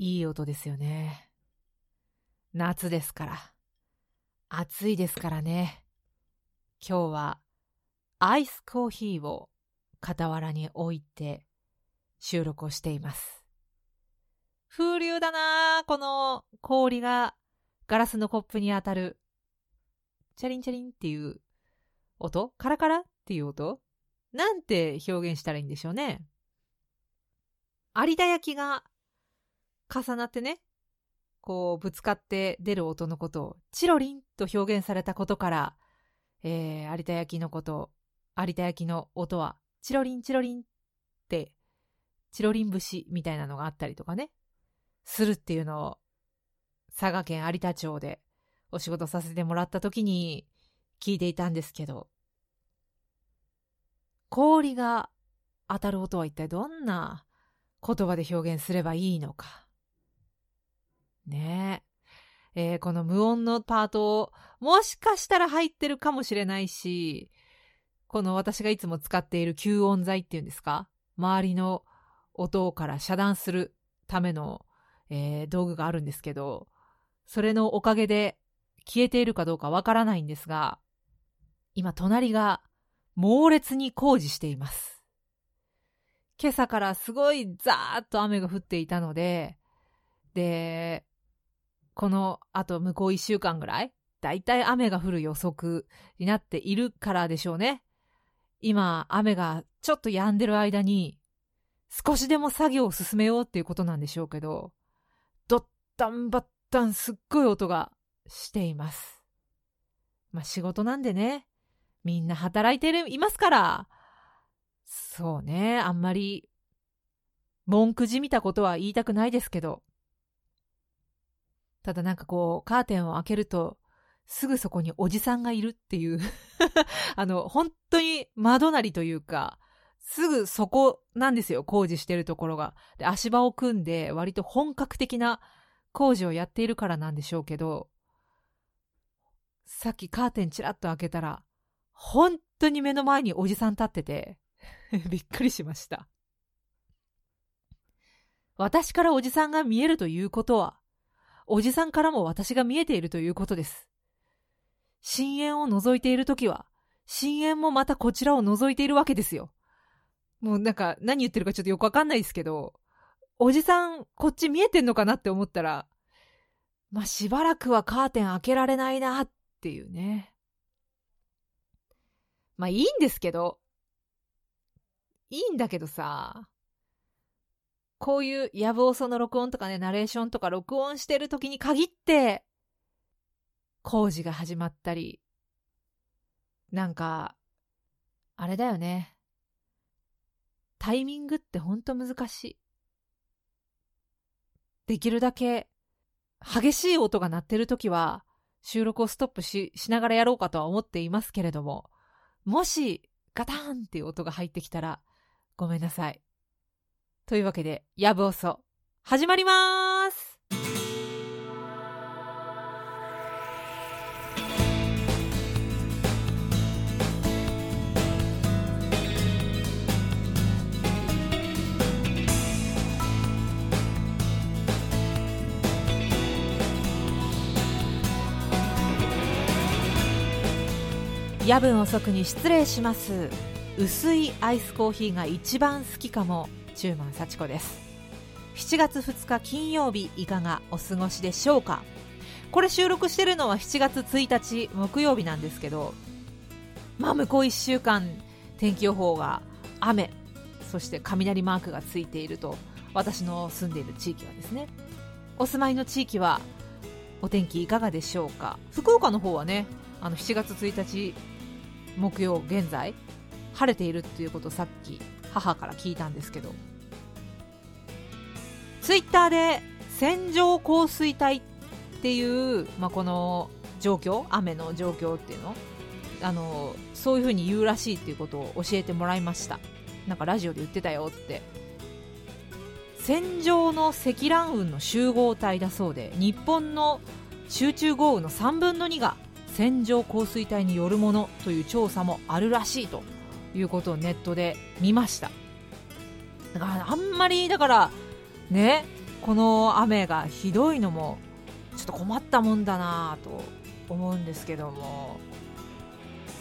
いい音ですよね。夏ですから。暑いですからね。今日はアイスコーヒーを傍らに置いて収録をしています。風流だなこの氷がガラスのコップに当たる。チャリンチャリンっていう音？カラカラっていう音？なんて表現したらいいんでしょうね。有田焼が重なってね、こうぶつかって出る音のことをチロリンと表現されたことから、えー、有田焼のこと、有田焼の音はチロリンチロリンって、チロリン節みたいなのがあったりとかね、するっていうのを佐賀県有田町でお仕事させてもらった時に聞いていたんですけど、氷が当たる音は一体どんな言葉で表現すればいいのか。ねえ。ー、この無音のパートをもしかしたら入ってるかもしれないし、この私がいつも使っている吸音材っていうんですか？周りの音から遮断するための、えー、道具があるんですけど、それのおかげで消えているかどうかわからないんですが、今隣が猛烈に工事しています。今朝からすごいザーッと雨が降っていたので、で、このあと向こう1週間ぐらい、だいたい雨が降る予測になっているからでしょうね。今、雨がちょっと止んでる間に、少しでも作業を進めようっていうことなんでしょうけど、ドッタンバッタンすっごい音がしています。まあ仕事なんでね、みんな働いてるいますから、そうね、あんまり文句じみたことは言いたくないですけど、ただなんかこう、カーテンを開けると、すぐそこにおじさんがいるっていう あの、本当に窓なりというか、すぐそこなんですよ、工事してるところが。で、足場を組んで、割と本格的な工事をやっているからなんでしょうけど、さっきカーテンチラッと開けたら、本当に目の前におじさん立ってて、びっくりしました。私からおじさんが見えるということは、おじさんからも私が見えているということです。深淵を覗いているときは、深淵もまたこちらを覗いているわけですよ。もうなんか何言ってるかちょっとよくわかんないですけど、おじさんこっち見えてんのかなって思ったら、まあ、しばらくはカーテン開けられないなっていうね。まあいいんですけど、いいんだけどさ、こういうやぶおその録音とかね、ナレーションとか録音してる時に限って、工事が始まったり、なんか、あれだよね。タイミングってほんと難しい。できるだけ激しい音が鳴ってる時は収録をストップししながらやろうかとは思っていますけれども、もしガタンっていう音が入ってきたらごめんなさい。というわけで、やぶおそ、始まります。夜分遅くに失礼します。薄いアイスコーヒーが一番好きかも。中馬幸子です。7月2日金曜日いかがお過ごしでしょうか？これ収録してるのは7月1日木曜日なんですけどまあ向こう1週間天気予報が雨そして雷マークがついていると私の住んでいる地域はですね。お住まいの地域はお天気いかがでしょうか？福岡の方はねあの7月1日木曜現在晴れているっていうことをさっき母から聞いたんですけど。ツイッターで線状降水帯っていう、まあ、この状況雨の状況っていうのあのそういう風に言うらしいっていうことを教えてもらいました。なんかラジオで言ってたよって。線状の積乱雲の集合体だそうで日本の集中豪雨の3分の2が線状降水帯によるものという調査もあるらしいと。いうことをネットで見ました。だからあんまりだからねこの雨がひどいのもちょっと困ったもんだなと思うんですけども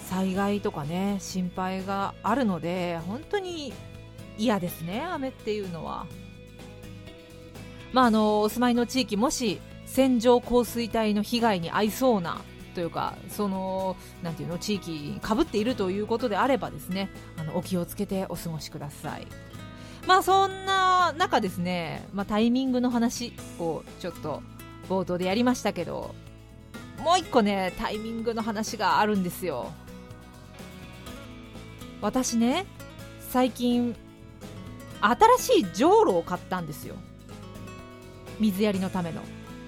災害とかね心配があるので本当に嫌ですね雨っていうのは。まああのお住まいの地域もし線状降水帯の被害に遭いそうなというかそのなんていうの地域にかぶっているということであればですねあのお気をつけてお過ごしください。まあそんな中ですね、まあ、タイミングの話をちょっと冒頭でやりましたけどもう一個ねタイミングの話があるんですよ。私ね最近新しいじょうろを買ったんですよ。水やりのための、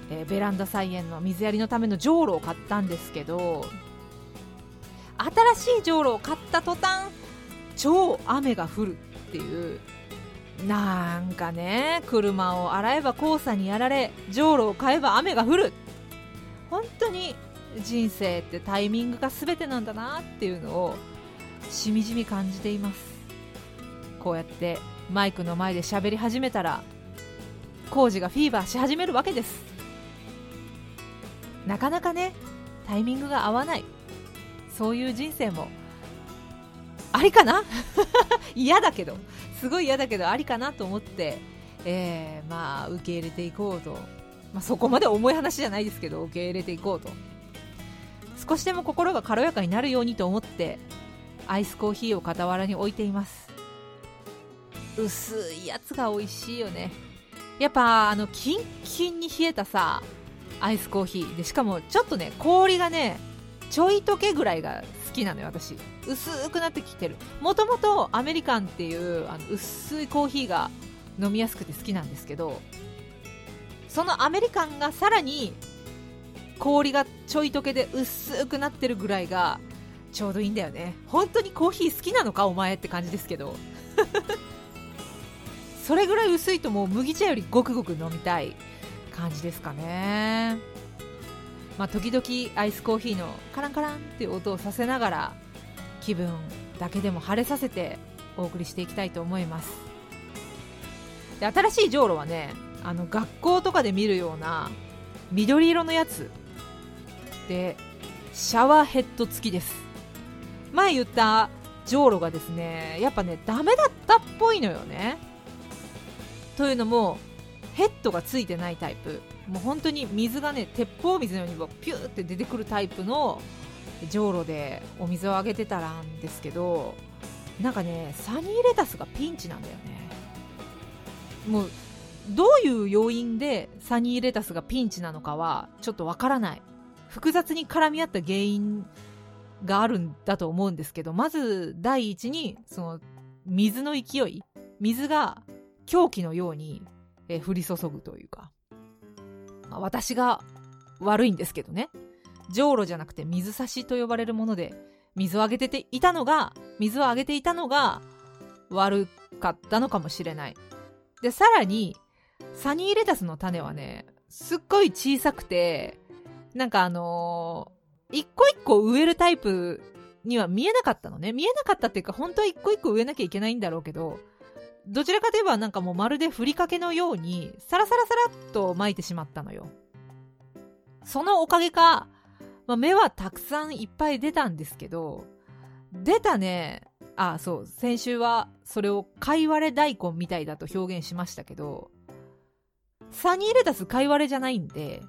えー、ベランダ菜園の水やりのためのじょうろを買ったんですけど新しいじょうろを買った途端超雨が降るっていうなんかね車を洗えば黄砂にやられじょうろを買えば雨が降る。本当に人生ってタイミングが全てなんだなっていうのをしみじみ感じています。こうやってマイクの前で喋り始めたら工事がフィーバーし始めるわけです。なかなかねタイミングが合わない。そういう人生もありかな？嫌だけど。すごい嫌だけどありかなと思って、えー、まあ受け入れていこうと、まあ、そこまで重い話じゃないですけど受け入れていこうと。少しでも心が軽やかになるようにと思ってアイスコーヒーを傍らに置いています。薄いやつが美味しいよね。やっぱあのキンキンに冷えたさアイスコーヒー。でしかもちょっとね氷がねちょい溶けぐらいが好きなのよ私。薄くなってきてる。もともとアメリカンっていうあの薄いコーヒーが飲みやすくて好きなんですけどそのアメリカンがさらに氷がちょい溶けで薄くなってるぐらいがちょうどいいんだよね。本当にコーヒー好きなのかお前って感じですけど。それぐらい薄いともう麦茶よりごくごく飲みたい。感じですかね。まあ時々アイスコーヒーのカランカランっていう音をさせながら気分だけでも晴れさせてお送りしていきたいと思います。で新しいじょうろはねあの学校とかで見るような緑色のやつでシャワーヘッド付きです。前言ったじょうろがですねやっぱねダメだったっぽいのよね。というのもヘッドがついてないタイプ。もう本当に水がね鉄砲水のようにピューって出てくるタイプのじょうろでお水をあげてたらんですけどなんかねサニーレタスがピンチなんだよね。もうどういう要因でサニーレタスがピンチなのかはちょっとわからない。複雑に絡み合った原因があるんだと思うんですけどまず第一にその水の勢い水が狂気のように、え降り注ぐというか、まあ、私が悪いんですけどね。じょうろじゃなくて水差しと呼ばれるもので水をあげてていたのが水をあげていたのが悪かったのかもしれない。でさらにサニーレタスの種はねすっごい小さくてなんかあのー、一個一個植えるタイプには見えなかったのね。見えなかったっていうか本当は一個一個植えなきゃいけないんだろうけどどちらかといえばなんかもうまるでふりかけのようにサラサラサラっと巻いてしまったのよ。そのおかげかまあ、芽はたくさんいっぱい出たんですけど、出たね、あ、そう、先週はそれを貝割れ大根みたいだと表現しましたけど、サニーレタス貝割れじゃないんで、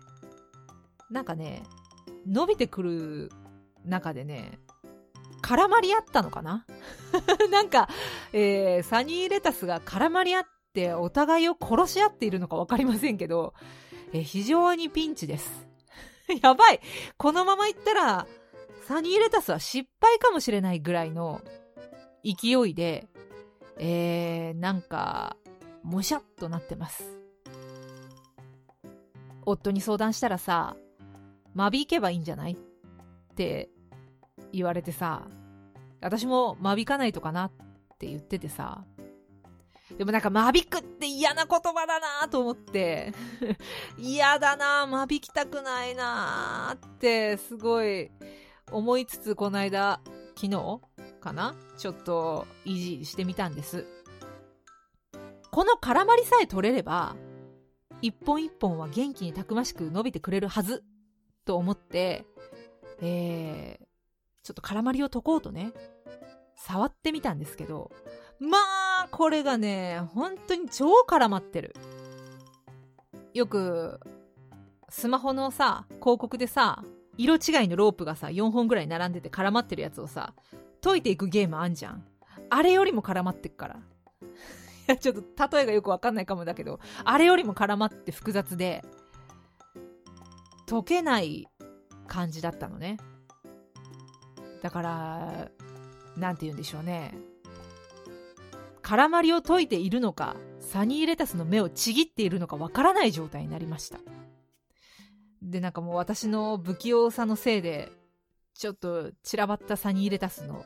なんかね、伸びてくる中でね、絡まり合ったのかな？なんか、えー、サニーレタスが絡まり合ってお互いを殺し合っているのか分かりませんけど、えー、非常にピンチです。やばいこのままいったら、サニーレタスは失敗かもしれないぐらいの勢いで、えー、なんか、もしゃっとなってます。夫に相談したらさ、間引けばいいんじゃない？って言われてさ、私も間引かないとかなって言っててさ、でもなんか間引くって嫌な言葉だなと思って 嫌だな間引きたくないなってすごい思いつつこの間昨日かなちょっと維持してみたんです。この絡まりさえ取れれば一本一本は元気にたくましく伸びてくれるはずと思って、えー、ちょっと絡まりを解こうとね、触ってみたんですけど、まあ、これがね、本当に超絡まってる。よく、スマホのさ、広告でさ、色違いのロープがさ、4本ぐらい並んでて絡まってるやつをさ、解いていくゲームあんじゃん。あれよりも絡まってっから。いや、ちょっと例えがよくわかんないかもだけど、あれよりも絡まって複雑で、解けない感じだったのね。だから、なんて言うんでしょうね。絡まりを解いているのか、サニーレタスの目をちぎっているのかわからない状態になりました。で、なんかもう私の不器用さのせいで、ちょっと散らばったサニーレタスの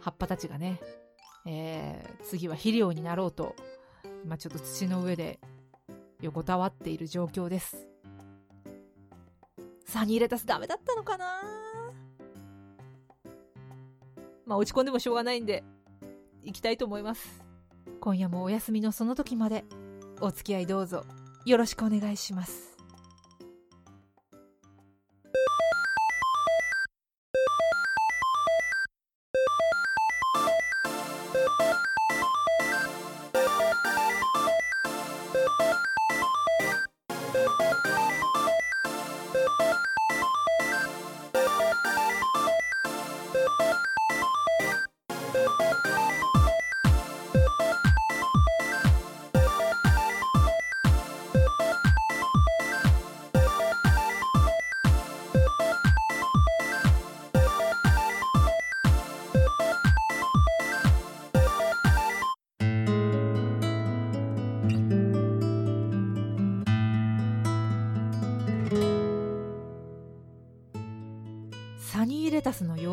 葉っぱたちがね、えー、次は肥料になろうと、今ちょっと土の上で横たわっている状況です。サニーレタスダメだったのかなまあ落ち込んでもしょうがないんで、行きたいと思います。今夜もお休みのその時まで、お付き合いどうぞよろしくお願いします。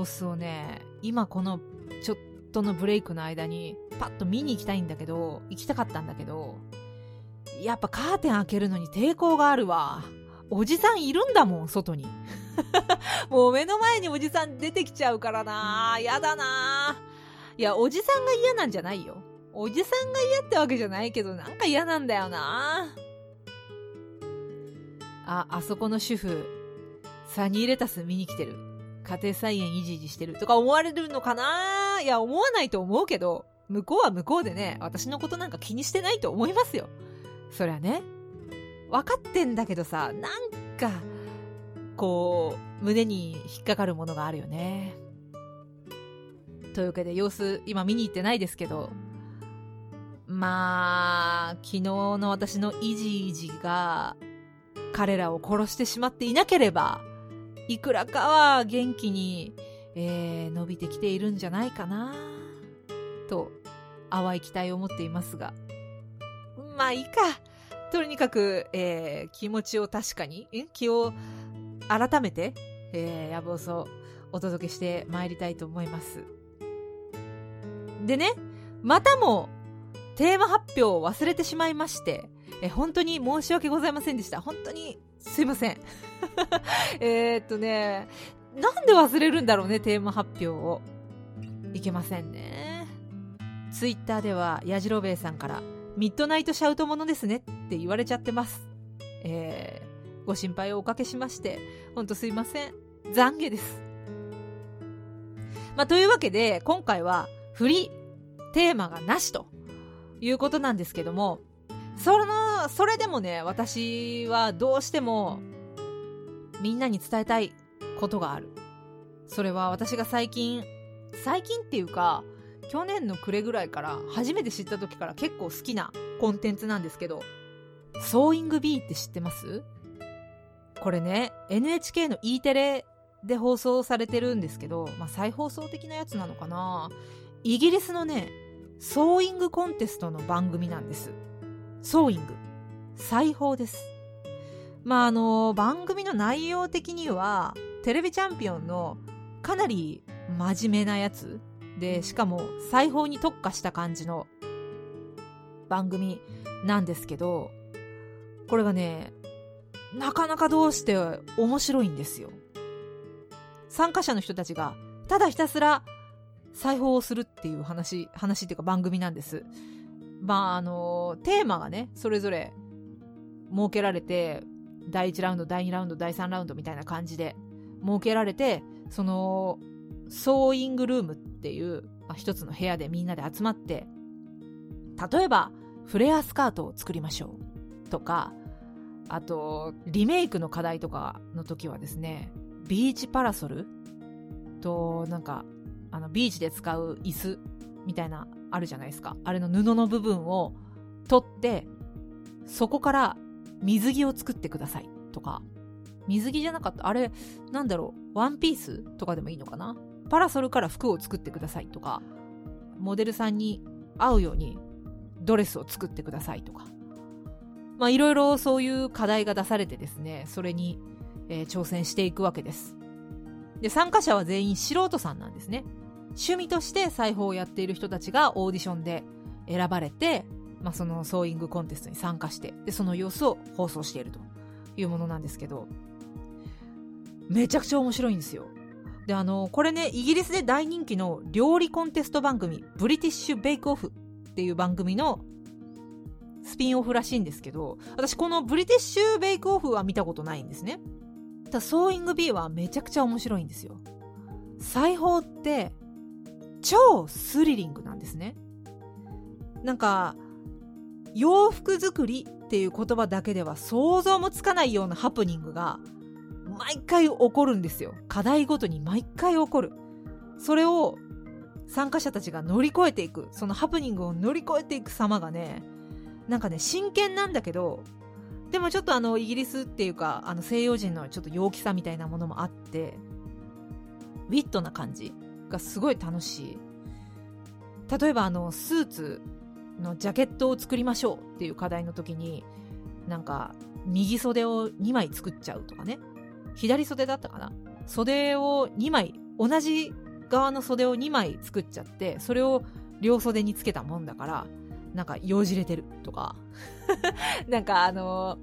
様子をね、今このちょっとのブレイクの間にパッと見に行きたいんだけど、行きたかったんだけど、やっぱカーテン開けるのに抵抗があるわ。おじさんいるんだもん、外に。もう目の前におじさん出てきちゃうからなやだないや、おじさんが嫌なんじゃないよ。おじさんが嫌ってわけじゃないけど、なんか嫌なんだよなあ、あそこの主婦、サニーレタス見に来てる。家庭菜園いじいじしてるとか思われるのかな？いや、思わないと思うけど、向こうは向こうでね、私のことなんか気にしてないと思いますよ。そりゃね。分かってんだけどさ、なんか、こう、胸に引っかかるものがあるよね。というわけで様子、今見に行ってないですけど、まあ、昨日の私のイジイジが、彼らを殺してしまっていなければ、いくらかは元気に、えー、伸びてきているんじゃないかなと淡い期待を持っていますが。まあいいか。とにかく、えー、気持ちを確かに気を改めて、えー、野望をお届けしてまいりたいと思います。でねまたもテーマ発表を忘れてしまいましてえ本当に申し訳ございませんでした。本当にすいません。えっとね、なんで忘れるんだろうね、テーマ発表を。いけませんね。ツイッターでは、やじろべえさんから、ミッドナイトシャウトものですねって言われちゃってます。えー、ご心配をおかけしまして、ほんとすいません。懺悔です。まあ、というわけで、今回は、フリー、テーマがなしということなんですけども、その、それでもね、私はどうしても、みんなに伝えたいことがある。それは私が最近、最近っていうか、去年の暮れぐらいから初めて知った時から結構好きなコンテンツなんですけど、ソーイング B って知ってます？これね、NHK の E テレで放送されてるんですけど、まあ、再放送的なやつなのかな？イギリスのね、ソーイングコンテストの番組なんです。ソーイング。裁縫です。まああの番組の内容的にはテレビチャンピオンのかなり真面目なやつでしかも裁縫に特化した感じの番組なんですけどこれがねなかなかどうして面白いんですよ。参加者の人たちがただひたすら裁縫をするっていう話話っていうか番組なんです。まああのテーマがねそれぞれ設けられて第1ラウンド第2ラウンド第3ラウンドみたいな感じで設けられてそのソーイングルームっていう、まあ、一つの部屋でみんなで集まって例えばフレアスカートを作りましょうとかあとリメイクの課題とかの時はですねビーチパラソルとなんかあのビーチで使う椅子みたいなあるじゃないですか。あれの布の部分を取ってそこから水着を作ってください。とか。水着じゃなかった。あれなんだろう。ワンピースとかでもいいのかな。パラソルから服を作ってください。とか。モデルさんに合うようにドレスを作ってください。とか。まあいろいろそういう課題が出されてですね。それに、えー、挑戦していくわけです。で参加者は全員素人さんなんですね。趣味として裁縫をやっている人たちがオーディションで選ばれて、まあ、そのソーイングコンテストに参加してでその様子を放送しているというものなんですけどめちゃくちゃ面白いんですよ。であのこれねイギリスで大人気の料理コンテスト番組ブリティッシュ・ベイクオフっていう番組のスピンオフらしいんですけど私このブリティッシュ・ベイクオフは見たことないんですね。ただソーイング B はめちゃくちゃ面白いんですよ。裁縫って超スリリングなんですね。なんか洋服作りっていう言葉だけでは想像もつかないようなハプニングが毎回起こるんですよ。課題ごとに毎回起こる。それを参加者たちが乗り越えていく。そのハプニングを乗り越えていく様がねなんかね真剣なんだけどでもちょっとあのイギリスっていうかあの西洋人のちょっと陽気さみたいなものもあってウィットな感じがすごい楽しい。例えばあのスーツ。のジャケットを作りましょうっていう課題の時になんか右袖を2枚作っちゃうとかね。左袖だったかな。袖を2枚同じ側の袖を2枚作っちゃってそれを両袖につけたもんだからなんか用じれてるとか。なんかあの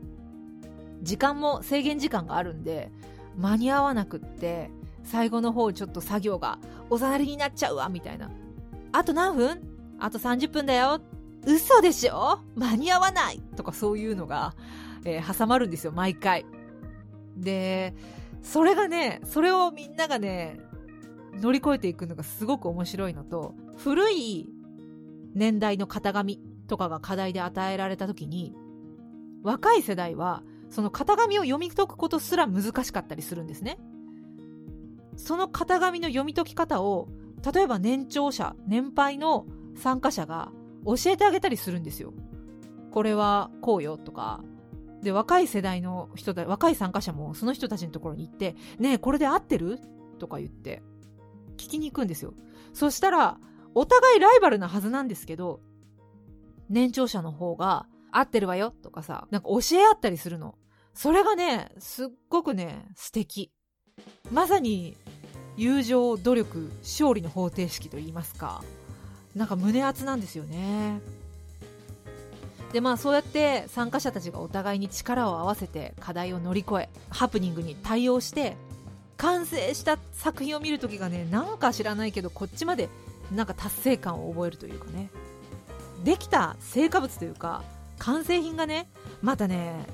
ー、時間も制限時間があるんで間に合わなくって最後の方ちょっと作業がおざなりになっちゃうわみたいな。あと何分？あと30分だよ。嘘でしょ？間に合わないとかそういうのが、えー、挟まるんですよ毎回。でそれがねそれをみんながね乗り越えていくのがすごく面白いのと古い年代の型紙とかが課題で与えられた時に若い世代はその型紙を読み解くことすら難しかったりするんですね。その型紙の読み解き方を例えば年長者年配の参加者が教えてあげたりするんですよこれはこうよとかで若い世代の人だ若い参加者もその人たちのところに行って「ねえこれで合ってる?」とか言って聞きに行くんですよそしたらお互いライバルなはずなんですけど、年長者の方が合ってるわよとかさ、なんか教え合ったりするの。それがね、すっごくね、素敵。まさに友情、努力、勝利の方程式と言いますか。なんか胸熱なんですよね。でまあそうやって参加者たちがお互いに力を合わせて課題を乗り越えハプニングに対応して完成した作品を見るときがねなんか知らないけどこっちまでなんか達成感を覚えるというかねできた成果物というか完成品がねまたね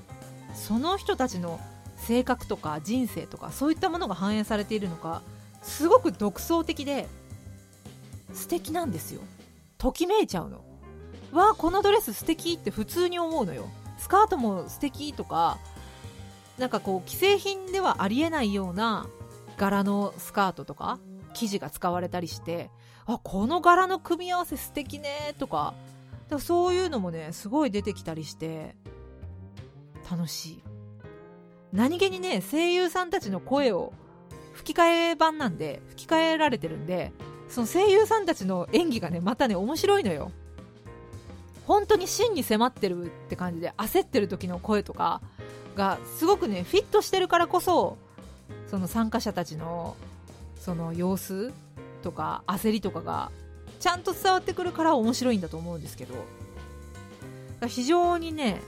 その人たちの性格とか人生とかそういったものが反映されているのかすごく独創的で素敵なんですよ。ときめいちゃうの。わこのドレス素敵って普通に思うのよ。スカートも素敵とかなんかこう既製品ではありえないような柄のスカートとか生地が使われたりしてあこの柄の組み合わせ素敵ねとかかそういうのもねすごい出てきたりして楽しい。何気にね声優さんたちの声を吹き替え版なんで吹き替えられてるんでその声優さんたちの演技がねまたね面白いのよ。本当に真に迫ってるって感じで焦ってる時の声とかがすごくねフィットしてるからこそその参加者たちのその様子とか焦りとかがちゃんと伝わってくるから面白いんだと思うんですけど。非常にね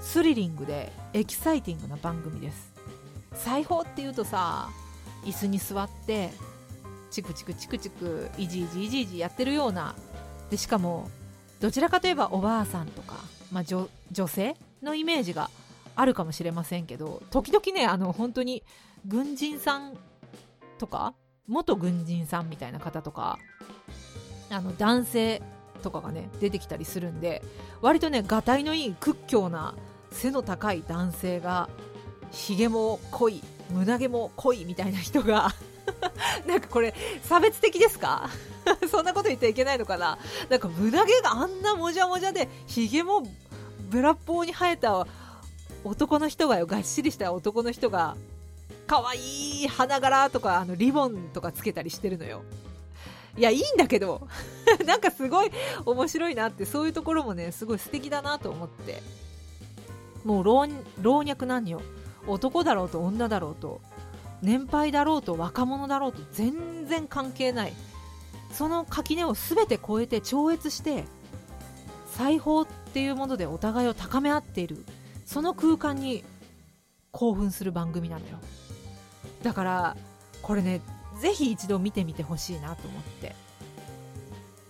スリリングでエキサイティングな番組です。裁縫っていうとさ椅子に座ってチクチクチクチクイジイジイジイジやってるようなでしかもどちらかといえばおばあさんとか、まあ、女女性のイメージがあるかもしれませんけど時々ねあの本当に軍人さんとか元軍人さんみたいな方とかあの男性とかがね出てきたりするんで割とねがたいのいい屈強な背の高い男性がひげも濃い胸毛も濃いみたいな人が なんかこれ差別的ですか？そんなこと言ってはいけないのかな？なんか胸毛があんなもじゃもじゃでひげもぶらっぽうに生えた男の人がよがっしりした男の人が可愛い花柄とかあのリボンとかつけたりしてるのよ。いやいいんだけど なんかすごい面白いなってそういうところもねすごい素敵だなと思って。もう老老若男女。男だろうと女だろうと。年配だろうと若者だろうと全然関係ない。その垣根を全て越えて超越して裁縫っていうものでお互いを高め合っている。その空間に興奮する番組なのよ。だからこれねぜひ一度見てみてほしいなと思って。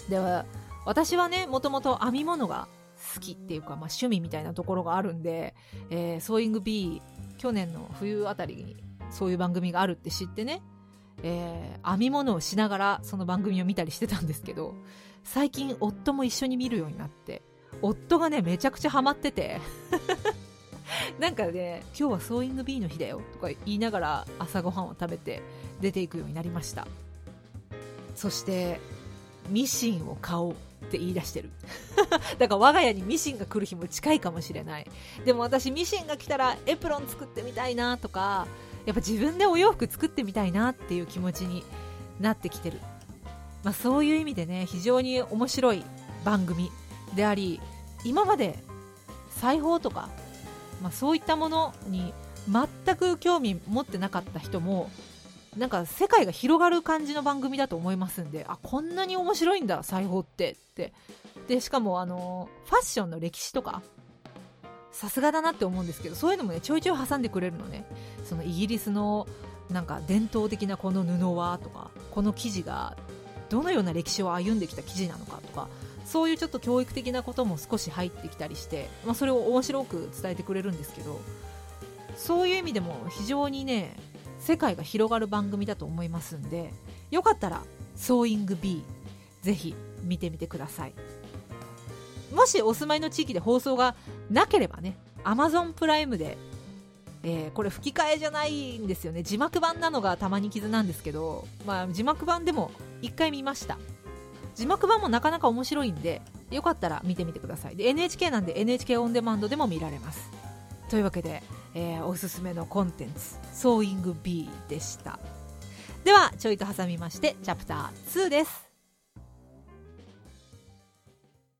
では私はねもともと編み物が好きっていうか、まあ、趣味みたいなところがあるんで、えー、ソーイング B 去年の冬あたりにそういう番組があるって知ってね、えー、編み物をしながらその番組を見たりしてたんですけど最近夫も一緒に見るようになって夫がねめちゃくちゃハマってて なんかね今日はソーイング B の日だよとか言いながら朝ごはんを食べて出ていくようになりました。そしてミシンを買おうって言い出してる。だから我が家にミシンが来る日も近いかもしれない。でも私ミシンが来たらエプロン作ってみたいなとかやっぱ自分でお洋服作ってみたいなっていう気持ちになってきてる、まあ、そういう意味でね非常に面白い番組であり今まで裁縫とか、まあ、そういったものに全く興味持ってなかった人もなんか世界が広がる感じの番組だと思いますんであこんなに面白いんだ裁縫ってって。でしかもあのファッションの歴史とかさすがだなって思うんですけどそういうのもねちょいちょい挟んでくれるのね。そのイギリスのなんか伝統的なこの布はとかこの生地がどのような歴史を歩んできた生地なのかとかそういうちょっと教育的なことも少し入ってきたりして、まあ、それを面白く伝えてくれるんですけどそういう意味でも非常にね世界が広がる番組だと思いますんでよかったら「ソーイング B」ぜひ見てみてください。もしお住まいの地域で放送がなければね Amazon プライムで、えー、これ吹き替えじゃないんですよね。字幕版なのがたまに傷なんですけど、まあ、字幕版でも1回見ました。字幕版もなかなか面白いんでよかったら見てみてください。で NHK なんで NHK オンデマンドでも見られます。というわけでえー、おすすめのコンテンツ「ソーイング B」でした。ではちょいと挟みましてチャプター2です。